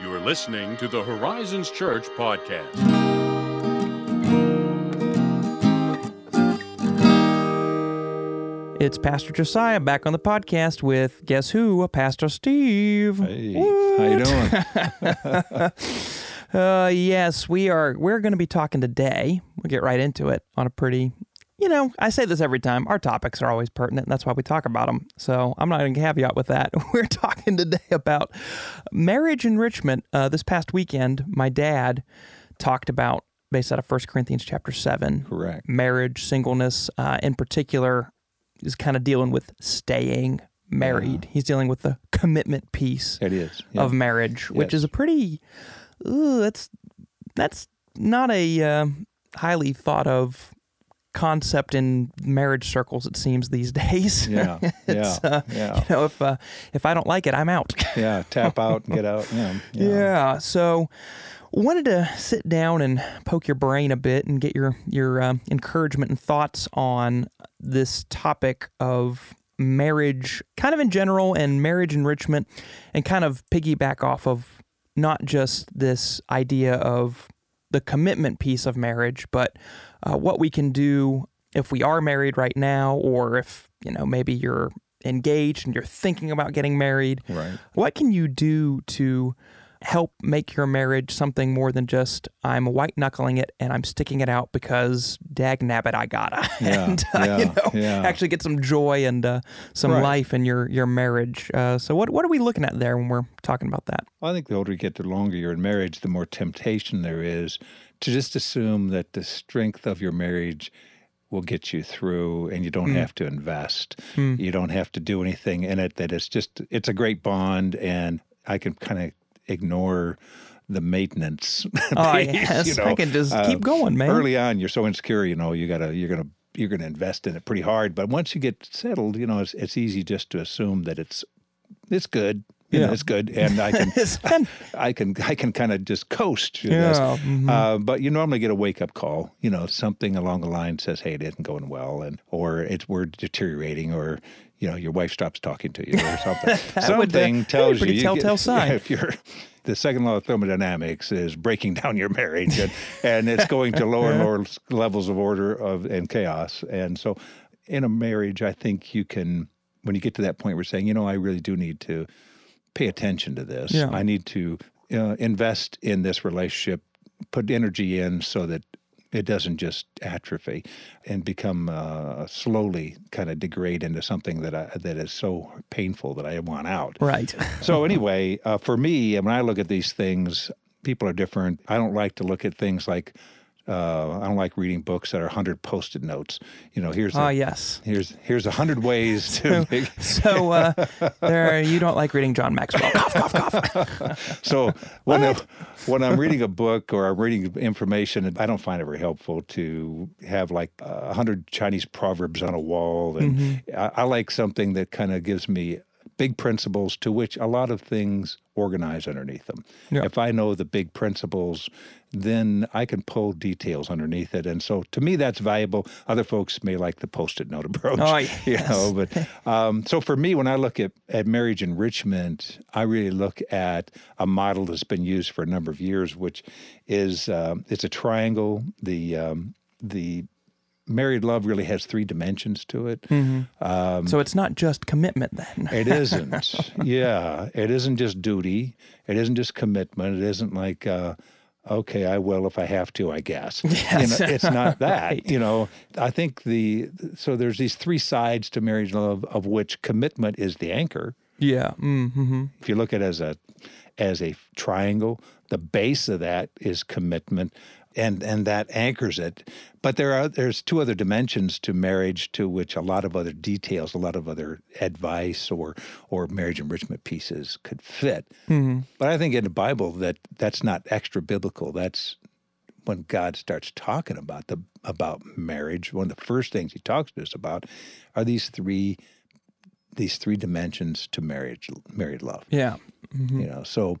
You are listening to the Horizons Church podcast. It's Pastor Josiah back on the podcast with guess who? Pastor Steve. Hey, how you doing? Uh, yes, we are. We're going to be talking today. We'll get right into it on a pretty. You know, I say this every time. Our topics are always pertinent. And that's why we talk about them. So I'm not going to caveat with that. We're talking today about marriage enrichment. Uh, this past weekend, my dad talked about, based out of 1 Corinthians chapter 7, Correct. marriage, singleness, uh, in particular, is kind of dealing with staying married. He's dealing with the commitment piece It is. of marriage, which is a pretty ooh, that's that's not a uh, highly thought of concept in marriage circles. It seems these days. Yeah. Yeah. uh, yeah. You know, if uh, if I don't like it, I'm out. Yeah. Tap out and get out. Yeah. Yeah. So wanted to sit down and poke your brain a bit and get your your um, encouragement and thoughts on this topic of marriage kind of in general and marriage enrichment and kind of piggyback off of not just this idea of the commitment piece of marriage but uh, what we can do if we are married right now or if you know maybe you're engaged and you're thinking about getting married Right. what can you do to help make your marriage something more than just I'm white knuckling it and I'm sticking it out because dag nabbit I gotta Yeah, and uh, you know yeah. actually get some joy and uh, some Right. life in your your marriage. Uh, so what what are we looking at there when we're talking about that? Well, I think the older you get, the longer you're in marriage, the more temptation there is to just assume that the strength of your marriage will get you through and you don't Hmm. have to invest. You don't have to do anything in it that it's just it's a great bond and I can kind of ignore the maintenance. Oh piece, yes, you know. I can just Uh, keep going, man. early on you're so insecure you know you gotta you're gonna you're gonna invest in it pretty hard but once you get settled you know it's, it's easy just to assume that it's it's good you know, it's good and i can It's i can i can kind of just coast through this. Yeah, mhm. Uh, but you normally get a wake-up call you know something along the line says hey it isn't going well and or it's we're deteriorating or you know your wife stops talking to you or something would, uh, something be tells pretty you, you telltale sign. if you're the second law of thermodynamics is breaking down your marriage and, and it's going to lower and lower levels of order of and chaos and so in a marriage i think you can when you get to that point where saying you know i really do need to pay attention to this Yeah. i need to uh, invest in this relationship put energy in so that it doesn't just atrophy and become uh, slowly kind of degrade into something that I, that is so painful that I want out. right. So anyway, uh, for me, when I look at these things, people are different. I don't like to look at things like uh, I don't like reading books that are hundred post-it notes. You know, here's Ah a, yes. here's here's a hundred ways to make. So uh, there, you don't like reading John Maxwell. cough, cough, cough. So when I, when I'm reading a book or I'm reading information, I don't find it very helpful to have like a hundred Chinese proverbs on a wall. And Mm-hmm. I, I like something that kind of gives me big principles to which a lot of things organize underneath them. Yeah. If I know the big principles, then I can pull details underneath it. And so to me, that's valuable. Other folks may like the post-it note approach. Oh, you know, but um, so for me, when I look at, at marriage enrichment, I really look at a model that's been used for a number of years, which is um, it's a triangle. The um, the married love really has three dimensions to it. Mm-hmm. so it's not just commitment then. It isn't. yeah, it isn't just duty. It isn't just commitment. It isn't like. Uh, Okay, I will if I have to, I guess. Yes. You know, it's not that. Right. You know, I think the so there's these three sides to marriage love, of which commitment is the anchor. Yeah. Mm-hmm. If you look at it as a as a triangle, the base of that is commitment, and and that anchors it. But there are there's two other dimensions to marriage to which a lot of other details, a lot of other advice or or marriage enrichment pieces could fit. But I think in the Bible that that's not extra biblical. That's when God starts talking about the about marriage. One of the first things He talks to us about are these three these three dimensions to marriage married love Yeah. you know so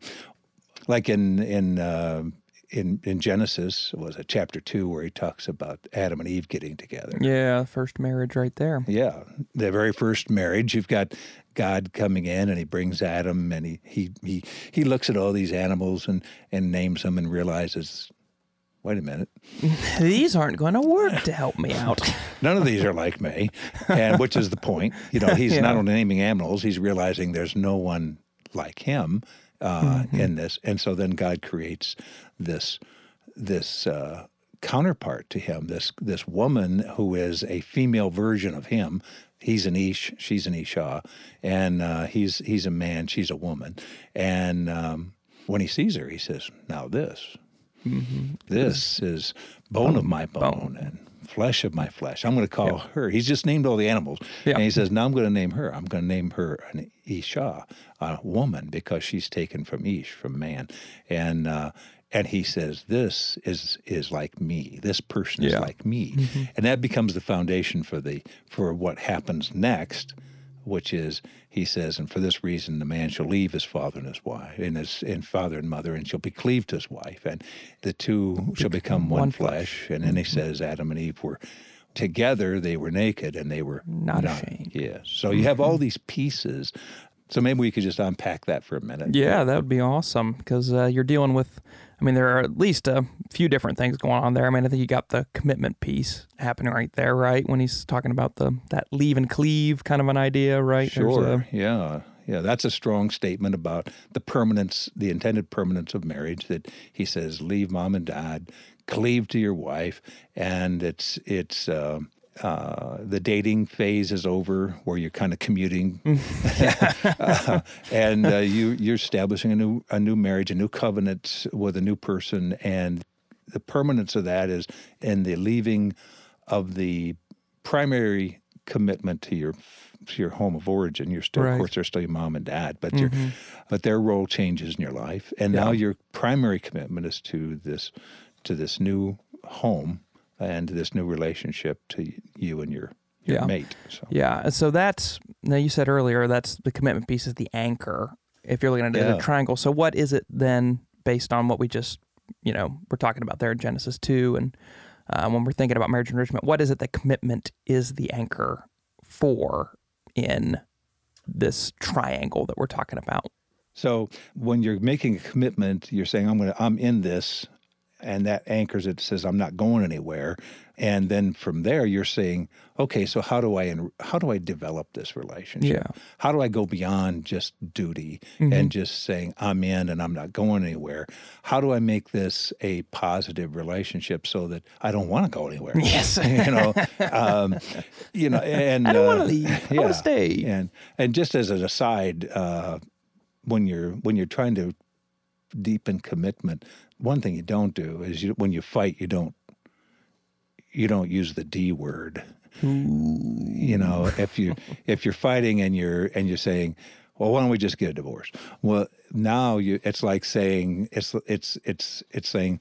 like in in uh, in in Genesis was it chapter two where he talks about Adam and Eve getting together. Yeah, first marriage right there. Yeah, the very first marriage. You've got God coming in and he brings Adam and he he he, he looks at all these animals and and names them and realizes, wait a minute, These aren't going to work to help me out. none of these are like me, and which is the point. You know, he's Yeah. not only naming animals, he's realizing there's no one like him uh, Mm-hmm. in this, and so then God creates this this uh, counterpart to him, this this woman who is a female version of him. He's an Ish, she's an Isha, and uh, he's he's a man, she's a woman. And um, when he sees her, he says, "Now this, this is bone of my bone, and flesh of my flesh. I'm going to call her." He's just named all the animals, Yeah. and he says, "Now I'm going to name her. I'm going to name her an Isha, a woman, because she's taken from Ish, from man." And uh, and he says, "This is is like me. This person is like me," and that becomes the foundation for the for what happens next, which is he says, "And for this reason, the man shall leave his father and his wife, and his and father and mother, and shall be cleaved to his wife, and the two shall become one, one flesh." And then he says, Adam and Eve were together; they were naked, and they were Not ashamed. Yes. So you have all these pieces. So maybe we could just unpack that for a minute. Yeah, that would be awesome because uh, you're dealing with. I mean, there are at least a few different things going on there. I mean, I think you got the commitment piece happening right there, right? When he's talking about the that leave and cleave kind of an idea, right? Sure. a- yeah. Yeah. That's a strong statement about the permanence, the intended permanence of marriage. That he says, leave mom and dad, cleave to your wife, and it's it's. Uh, uh, the dating phase is over, where you're kind of commuting, Uh, and uh, you you're establishing a new a new marriage, a new covenant with a new person, and the permanence of that is in the leaving of the primary commitment to your to your home of origin. You're still, Right. of course, they're still your mom and dad, but your but their role changes in your life, and now your primary commitment is to this to this new home and this new relationship to you and your your Yeah. mate. So Yeah. So that's now you said earlier that's the commitment piece is the anchor. If you're looking at it as a triangle, so what is it then based on what we just you know we're talking about there in Genesis two and uh, when we're thinking about marriage enrichment, what is it that commitment is the anchor for in this triangle that we're talking about? So when you're making a commitment, you're saying I'm going to I'm in this and that anchors it says I'm not going anywhere. And then from there you're saying, okay, so how do I how do I develop this relationship? Yeah. How do I go beyond just duty Mm-hmm. and just saying I'm in and I'm not going anywhere? How do I make this a positive relationship so that I don't want to go anywhere? Yes. you know, um, you know, and I don't want uh, to leave. I want to stay. and and just as an aside, uh, when you're when you're trying to deepen commitment, one thing you don't do is you, when you fight, you don't you don't use the D word. You know, if you if you're fighting and you're and you're saying, well, why don't we just get a divorce? Well, now you it's like saying it's it's it's it's saying.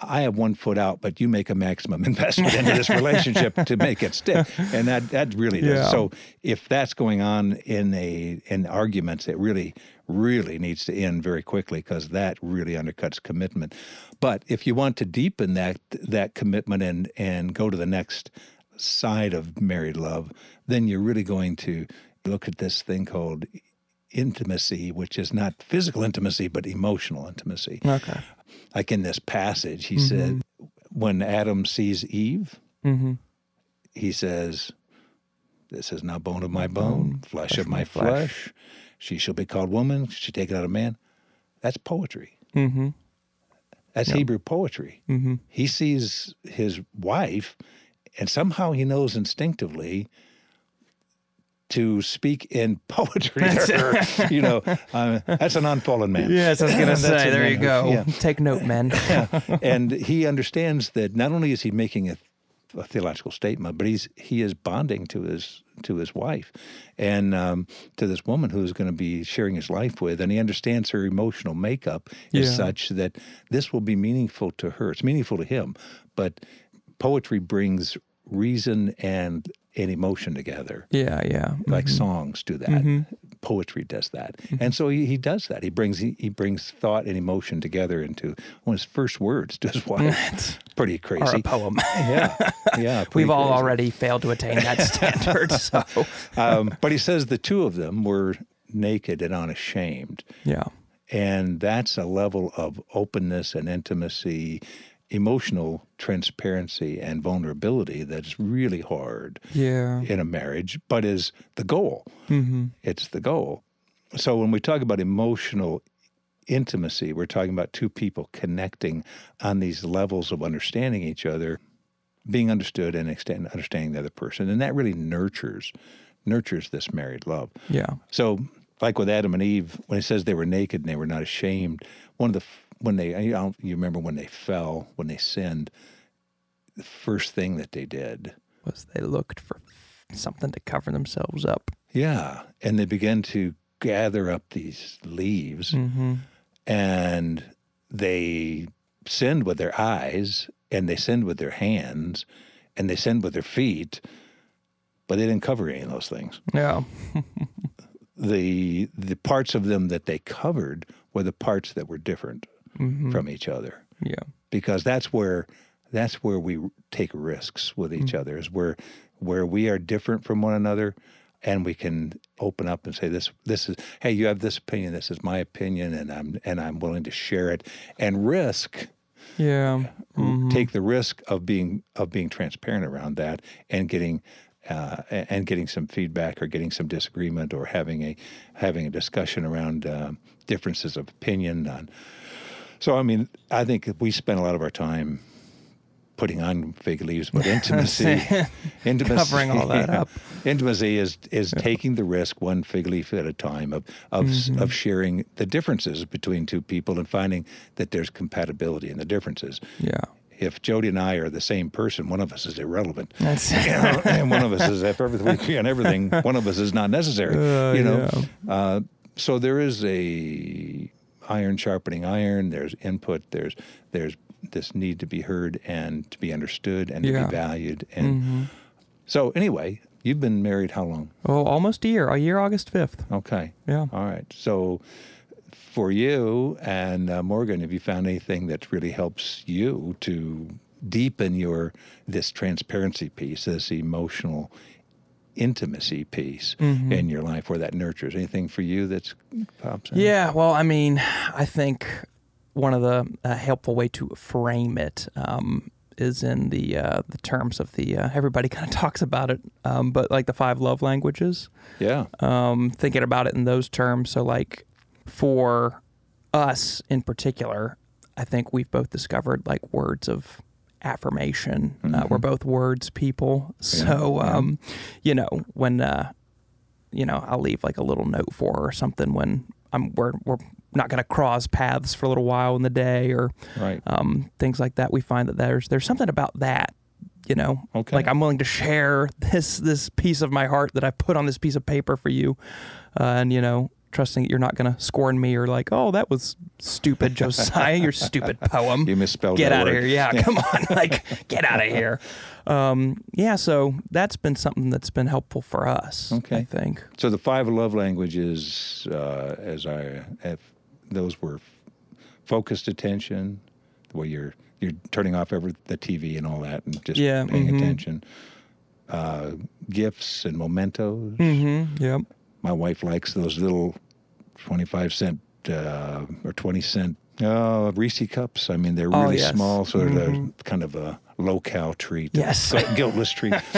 I have one foot out, but you make a maximum investment into this relationship to make it stick, and that that really does. Yeah. So if that's going on in a in arguments, it really really needs to end very quickly because that really undercuts commitment. But if you want to deepen that that commitment and and go to the next side of married love, then you're really going to look at this thing called intimacy, which is not physical intimacy but emotional intimacy Okay. like in this passage, he said, when Adam sees Eve, Mm-hmm. he says, This is now bone of my bone, flesh of my flesh. She shall be called woman. She taken out of man. That's poetry. Mm-hmm. That's Hebrew poetry. Mm-hmm. He sees his wife, and somehow he knows instinctively to speak in poetry to her. you know, uh, that's an unfallen man. Yes, I was gonna say. There man you go. yeah. Take note, men. and he understands that not only is he making a, a theological statement, but he's he is bonding to his to his wife and um, to this woman who is going to be sharing his life with, and he understands her emotional makeup is Yeah. such that this will be meaningful to her. It's meaningful to him, but poetry brings reason and and emotion together. Yeah, yeah. Like mm-hmm. songs do that. Mm-hmm. Poetry does that. Mm-hmm. And so he, he does that. He brings he, he brings thought and emotion together into one of his first words to his wife. pretty crazy. Or a poem. Yeah. Yeah. We've all crazy. already failed to attain that standard. So, Um, but he says the two of them were naked and unashamed. yeah. And that's a level of openness and intimacy, emotional transparency and vulnerability that's really hard Yeah. in a marriage, but is the goal. Mm-hmm. It's the goal. So when we talk about emotional intimacy, we're talking about two people connecting on these levels of understanding each other, being understood and extend, understanding the other person. And that really nurtures nurtures this married love. Yeah. So, like with Adam and Eve, when it says they were naked and they were not ashamed, one of the when they I don't, you remember when they fell, when they sinned, the first thing that they did, Was they looked for something to cover themselves up. yeah, and they began to gather up these leaves, Mm-hmm. and they sinned with their eyes, and they sinned with their hands, and they sinned with their feet, but they didn't cover any of those things. Yeah. the the parts of them that they covered were the parts that were different from each other Yeah. because that's where that's where we take risks with each other is where where we are different from one another and we can open up and say this this is hey you have this opinion this is my opinion and I'm and I'm willing to share it and risk Yeah. take the risk of being of being transparent around that and getting uh, and getting some feedback or getting some disagreement or having a having a discussion around uh, differences of opinion on. So I mean, I think we spend a lot of our time putting on fig leaves, but intimacy, intimacy, Covering all that up. Intimacy is is taking the risk one fig leaf at a time of of Mm-hmm. of sharing the differences between two people and finding that there's compatibility in the differences. Yeah. If Jody and I are the same person, one of us is irrelevant. That's You know, and one of us is if everything we agree on everything, one of us is not necessary. Uh, you know, uh, so there is a iron sharpening iron. There's input. There's there's this need to be heard and to be understood and to be valued. And so anyway, you've been married how long? well, almost a year. A year, August fifth. Okay. Yeah. All right. So for you and uh, Morgan, have you found anything that really helps you to deepen your this transparency piece, this emotional intimacy piece Mm-hmm. in your life where that nurtures? Anything for you that's pops in? Yeah, well, I mean, I think one of the uh, helpful way to frame it um, is in the uh, the terms of the uh, everybody kind of talks about it, um, but like the five love languages. Yeah. Um, thinking about it in those terms, so like for us in particular, I think we've both discovered like words of affirmation. Uh, we're both words people, so yeah. um, you know when uh, you know I'll leave like a little note for her or something when I'm we're we're not going to cross paths for a little while in the day or Right. um, things like that. We find that there's there's something about that, you know, Okay. like I'm willing to share this this piece of my heart that I put on this piece of paper for you, uh, and you know, trusting that you're not going to scorn me or like, oh, that was stupid, Josiah, your stupid poem. You misspelled Get out of here! Yeah, come on, like get out of here. Um, yeah, so that's been something that's been helpful for us. Okay. I think. So the five love languages, uh, as I have, those were focused attention, where you're you're turning off every the TV and all that, and just Yeah, paying mhm. attention. Uh, gifts and mementos. Mm-hmm. Yep. My wife likes those little twenty-five cent uh, or twenty cent uh, Reese cups. I mean, they're Oh, really yes. small, so they're a, kind of a low-cal treat. Yes. Gu- guiltless treat.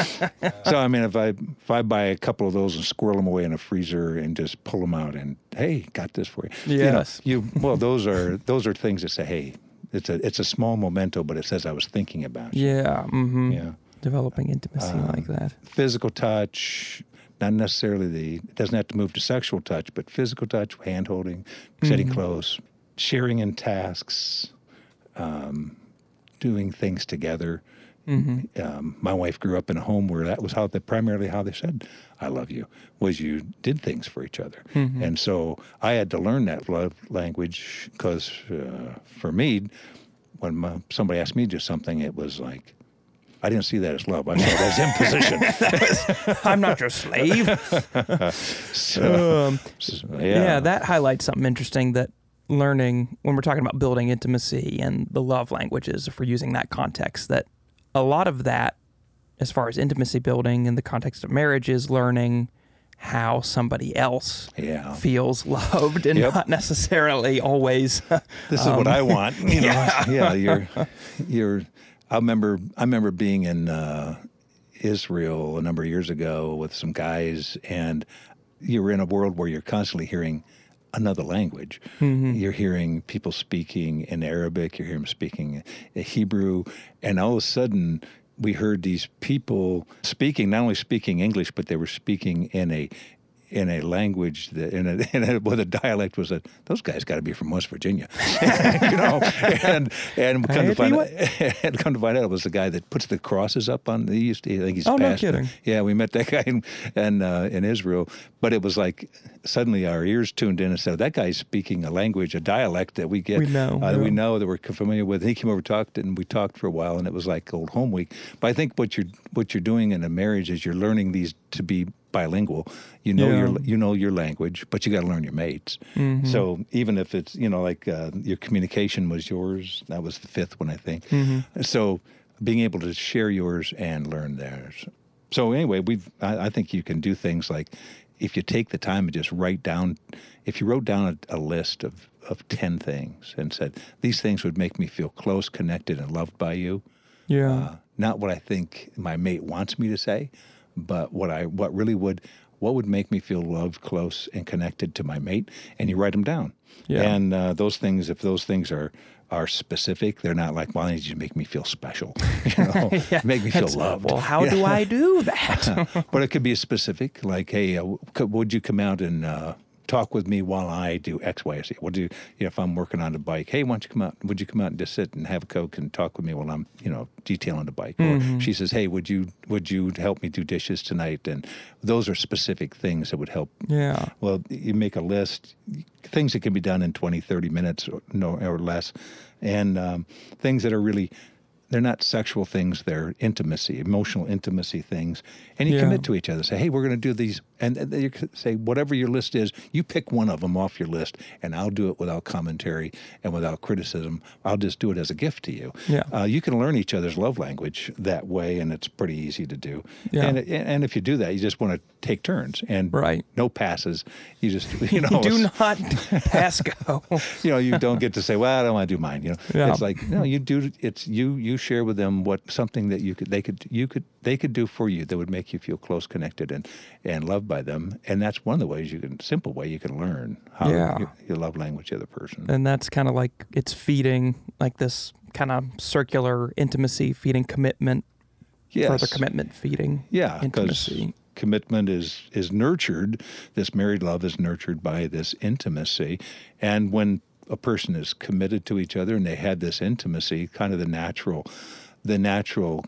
so I mean, if I if I buy a couple of those and squirrel them away in a freezer and just pull them out and hey, got this for you. You know, Yes. You, well, those are those are things that say, hey, it's a it's a small memento, but it says I was thinking about you. Yeah. Mm-hmm. Yeah. Developing intimacy Um, like that. Physical touch, not necessarily the it doesn't have to move to sexual touch, but physical touch, hand holding, sitting close, sharing in tasks, um, doing things together. Um, my wife grew up in a home where that was how they primarily how they said "I love you" was you did things for each other, and so I had to learn that love language because uh, for me, when my, somebody asked me to do something, it was like I didn't see that as love. I saw that as imposition. I'm not your slave. So, Um, so, yeah. that highlights something interesting that learning when we're talking about building intimacy and the love languages, if we're using that context, that a lot of that, as far as intimacy building in the context of marriage, is learning how somebody else Yeah. feels loved and Yep. not necessarily always. this is what I want. You know, yeah. You're, you're. I remember. I remember being in uh, Israel a number of years ago with some guys, and you're in a world where you're constantly hearing another language. You're hearing people speaking in Arabic. You're hearing them speaking in Hebrew, and all of a sudden. We heard these people speaking, not only speaking English, but they were speaking in a in a language that in a, in a well, the dialect was that those guys got to be from West Virginia, you know, and and come to find out, and come to find out it was the guy that puts the crosses up on the used to, I think he's Oh, no pastor. kidding. Yeah, we met that guy in in, uh, in Israel, but it was like suddenly our ears tuned in and said that guy's speaking a language, a dialect that we get, We know, uh, that we know that we're familiar with. He came over, talked, and we talked for a while, and it was like old home week. But I think what you're what you're doing in a marriage is you're learning these to be bilingual. You know Yeah. your you know your language, but you got to learn your mates. Mm-hmm. So even if it's you know like uh, your communication was yours, that was the fifth one I think. Mm-hmm. So being able to share yours and learn theirs. So anyway, we've I, I think you can do things like if you take the time and just write down, if you wrote down a, a list of of ten things and said these things would make me feel close, connected, and loved by you yeah. uh, not what I think my mate wants me to say, but what I what really would what would make me feel loved, close, and connected to my mate, and you write them down. Yeah. And uh, those things, if those things are are specific, they're not like, well, I need you to make me feel special, you know, Yeah. make me feel loved. Well, how do I do that? but it could be specific, like, hey, uh, could, would you come out and uh, talk with me while I do X, Y, or Z? Would you, you know, if I'm working on the bike, hey, why don't you come out? Would you come out and just sit and have a coke and talk with me while I'm, you know, detailing the bike? Or she says, hey, would you would you help me do dishes tonight? And those are specific things that would help. yeah. Well, you make a list, things that can be done in 20, 30 minutes or, no, or less, and um, things that are really, they're not sexual things, they're intimacy, emotional intimacy things. And you Yeah. commit to each other. Say, hey, we're going to do these. And you say, whatever your list is, you pick one of them off your list, and I'll do it without commentary and without criticism. I'll just do it as a gift to you. Yeah. Uh, you can learn each other's love language that way, and it's pretty easy to do. Yeah. And, and if you do that, you just want to take turns and Right. no passes. You just you know do not pass go. you know you don't get to say well I don't want to do mine. You know Yeah. it's like no you do it's you you share with them what something that you could they could you could they could do for you that would make you feel close connected and and loved by them and that's one of the ways you can simple way you can learn how Yeah. you, you love language the other person. and that's kind of like it's feeding like this kind of circular intimacy, feeding commitment, further Yes. commitment, feeding Yeah, because intimacy. commitment is is nurtured. This married love is nurtured by this intimacy, and when a person is committed to each other and they had this intimacy, kind of the natural, the natural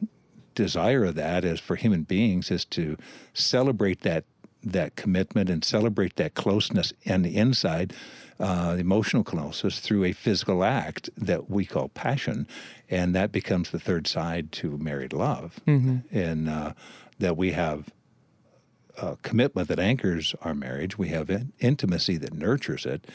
desire of that is for human beings is to celebrate that that commitment and celebrate that closeness on the inside, uh, emotional closeness through a physical act that we call passion, and that becomes the third side to married love, and uh, that we have uh, commitment that anchors our marriage. We have in- intimacy that nurtures it,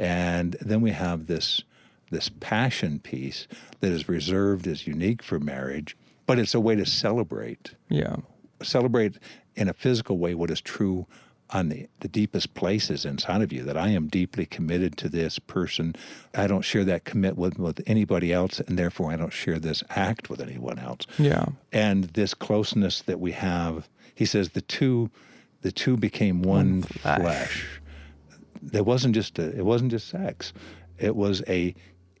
and then we have this this passion piece that is reserved, is unique for marriage, but it's a way to celebrate Yeah. celebrate in a physical way what is true on the, the deepest places inside of you that I am deeply committed to this person. I don't share that commitment with, with anybody else, and therefore I don't share this act with anyone else. Yeah. And this closeness that we have, he says the two the two became one, flesh. flesh. There wasn't just a, it wasn't just sex. It was a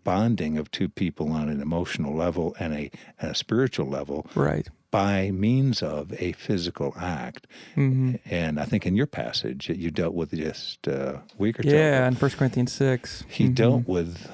bonding of two people on an emotional level and a, and a spiritual level Right. by means of a physical act. Mm-hmm. And I think in your passage you dealt with just uh, a week or two Yeah. In First Corinthians 6. he dealt with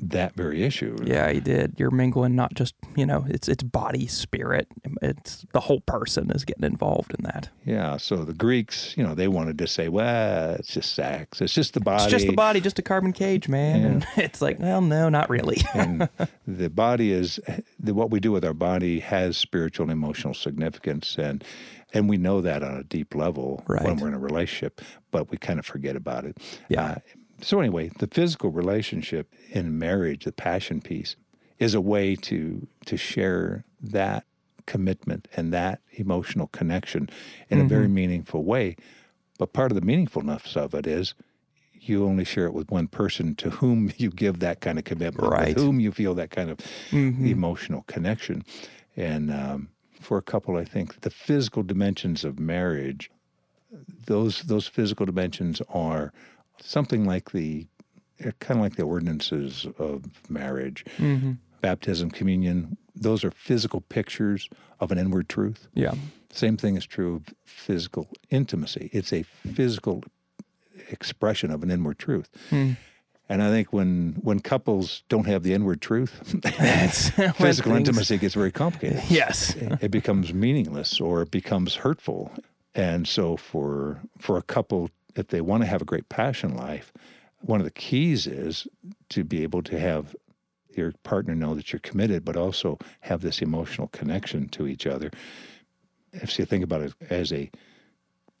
that very issue. Yeah, he did. You're mingling not just you know it's it's body, spirit. It's the whole person is getting involved in that. Yeah. So the Greeks, you know, they wanted to say, well, it's just sex. It's just the body. It's just the body, just a carbon cage, man. Yeah. And it's like, well, no, not really. and the body is the, what we do with our body has spiritual and emotional significance, and and we know that on a deep level Right. when we're in a relationship, but we kind of forget about it. Yeah. Uh, so anyway, the physical relationship in marriage, the passion piece, is a way to to share that commitment and that emotional connection in a very meaningful way. But part of the meaningfulness of it is you only share it with one person to whom you give that kind of commitment, Right. with whom you feel that kind of Mhm. emotional connection. And um, for a couple, I think the physical dimensions of marriage, those those physical dimensions are something like the kind of like the ordinances of marriage, Mhm. baptism, communion. Those are physical pictures of an inward truth. Yeah. Same thing is true of physical intimacy. It's a physical expression of an inward truth. Mm. And I think when when couples don't have the inward truth, physical things- intimacy gets very complicated. Yes. it becomes meaningless or it becomes hurtful. And so for for a couple, if they want to have a great passion life, one of the keys is to be able to have your partner know that you're committed, but also have this emotional connection to each other. If you think about it as a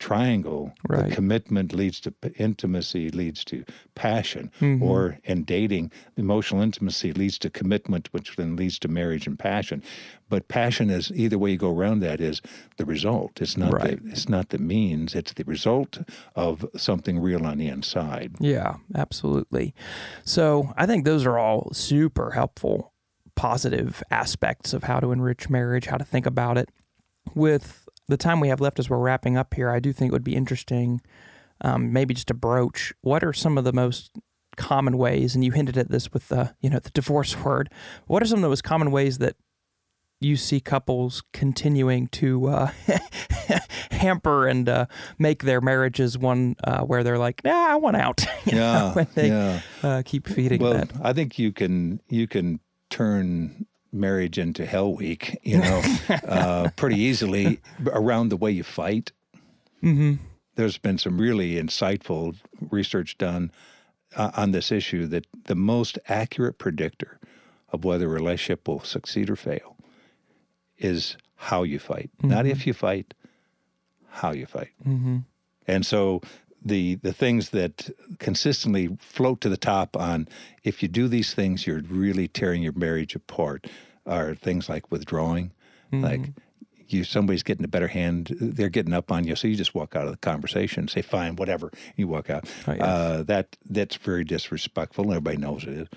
triangle, Right. the commitment leads to intimacy, leads to passion, Mhm. or in dating, emotional intimacy leads to commitment, which then leads to marriage and passion. But passion is either way you go around that is the result. It's not Right. the it's not the means. It's the result of something real on the inside. Yeah, absolutely. So I think those are all super helpful, positive aspects of how to enrich marriage, how to think about it. With the time we have left as we're wrapping up here, I do think it would be interesting, um, maybe just to broach what are some of the most common ways, and you hinted at this with the you know the divorce word. What are some of the most common ways that you see couples continuing to uh, hamper and uh, make their marriages one uh, where they're like, "Nah, I want out." you know, when they yeah. uh, keep feeding Well, that. I think you can you can turn marriage into hell week, you know, uh, pretty easily around the way you fight. Mm-hmm. There's been some really insightful research done uh, on this issue that the most accurate predictor of whether a relationship will succeed or fail is how you fight, not if you fight, how you fight. Mm-hmm. And so the the things that consistently float to the top on if you do these things, you're really tearing your marriage apart are things like withdrawing, like you somebody's getting a better hand, they're getting up on you, so you just walk out of the conversation, say fine, whatever, you walk out. Oh, yes. uh, that that's very disrespectful. Everybody knows it is.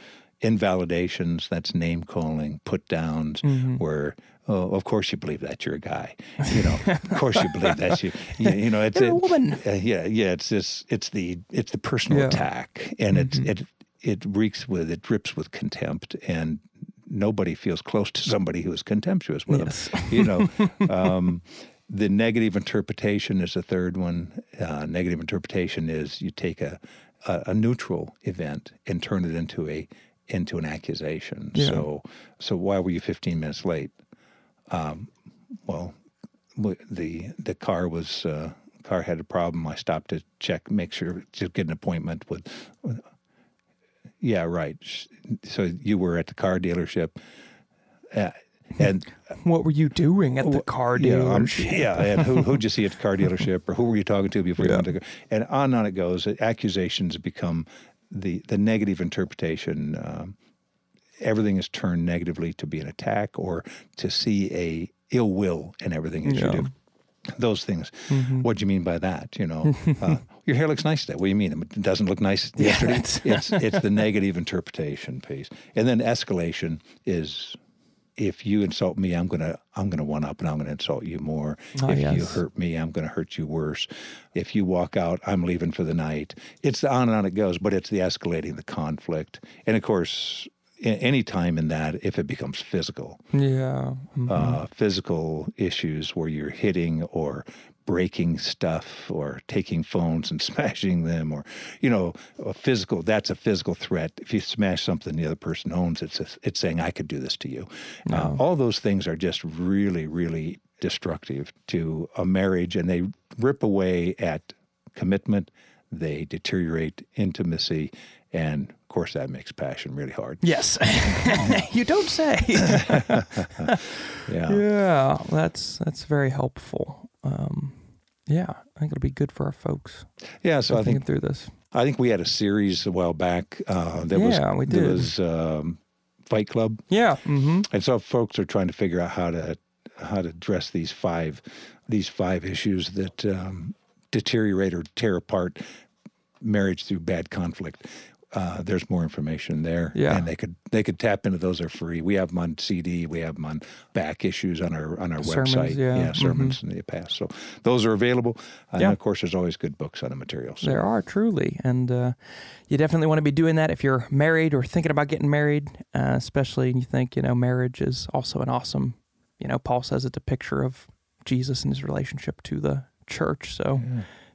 Invalidations, that's name calling, put downs, where oh, of course you believe that you're a guy, you know, of course you believe that you, you, you know, it's You're a woman. uh, yeah, yeah. It's this. It's the. It's the personal Yeah. attack, and it it it reeks with. It drips with contempt, and nobody feels close to somebody who is contemptuous with Yes. them. You know. um, the negative interpretation is the third one. Uh, negative interpretation is you take a, a a neutral event and turn it into a into an accusation. Yeah. So so why were you 15 minutes late? Um, well, the the car was uh, car had a problem. I stopped to check, make sure to get an appointment with. with- yeah, right. So you were at the car dealership, uh, and What were you doing at the car yeah, um, dealership? yeah, and who who'd you see at the car dealership, or who were you talking to before you went to go? And on and on it goes. Accusations become the the negative interpretation. Um, everything is turned negatively to be an attack or to see a ill will in everything that Yeah. you do. Those things. What do you mean by that? You know, uh, your hair looks nice today. What do you mean? It doesn't look nice yesterday. that's- it's it's the negative interpretation piece, and then escalation is if you insult me, I'm gonna I'm gonna one up and I'm gonna insult you more. Ah, if you hurt me, I'm gonna hurt you worse. If you walk out, I'm leaving for the night. It's on and on it goes, but it's the escalating the conflict, and of course, any time in that, if it becomes physical, Yeah. Mm. uh, physical issues where you're hitting or breaking stuff or taking phones and smashing them or you know a physical that's a physical threat. If you smash something the other person owns it's it's saying i could do this to you. Uh, all those things are just really really destructive to a marriage and they rip away at commitment. They deteriorate intimacy and course that makes passion really hard Yes. you don't say. yeah yeah, that's that's very helpful. Um, yeah, I think it'll be good for our folks yeah so i think through this. i think we had a series a while back uh that Yeah, was we that did. was um, fight club Yeah. Mm-hmm. And so folks are trying to figure out how to how to address these five these five issues that um, deteriorate or tear apart marriage through bad conflict. Uh, there's more information there, Yeah. and they could they could tap into those. Are free. We have them on CD. We have them on back issues on our on our Sermons, website. yeah. Mm-hmm. sermons in the past. So those are available. And Yeah. of course, there's always good books on the materials. So There are truly, and uh, you definitely want to be doing that if you're married or thinking about getting married, uh, especially and you think you know marriage is also an awesome. You know, Paul says it's a picture of Jesus and his relationship to the church. So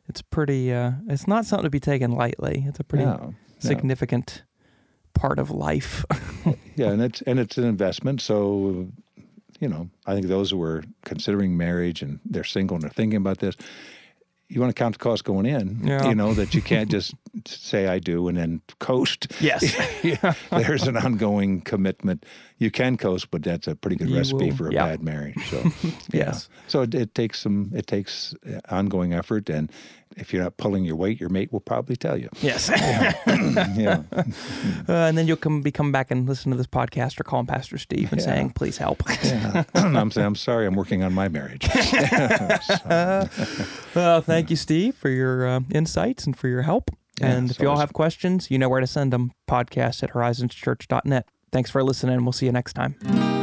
it's pretty. Uh, it's not something to be taken lightly. It's a pretty No, no. significant part of life. yeah, and it's and it's an investment. So, you know, I think those who are considering marriage and they're single and they're thinking about this, you want to count the cost going in. Yeah. You know that you can't just say I do and then coast. yes. There's an ongoing commitment. You can coast, but that's a pretty good You recipe will- for a yeah. bad marriage. So, Yes. yeah. So it, it takes some. It takes uh, ongoing effort, and if you're not pulling your weight, your mate will probably tell you. Yes. yeah. Uh, and then you'll come be come back and listen to this podcast or calling Pastor Steve and Yeah. saying, "Please help." yeah. I'm saying I'm sorry. I'm working on my marriage. Uh, thank you, Steve, for your uh, insights and for your help. Yeah, and if you all have questions, you know where to send them. Podcast at horizonschurch.net. Thanks for listening. We'll see you next time.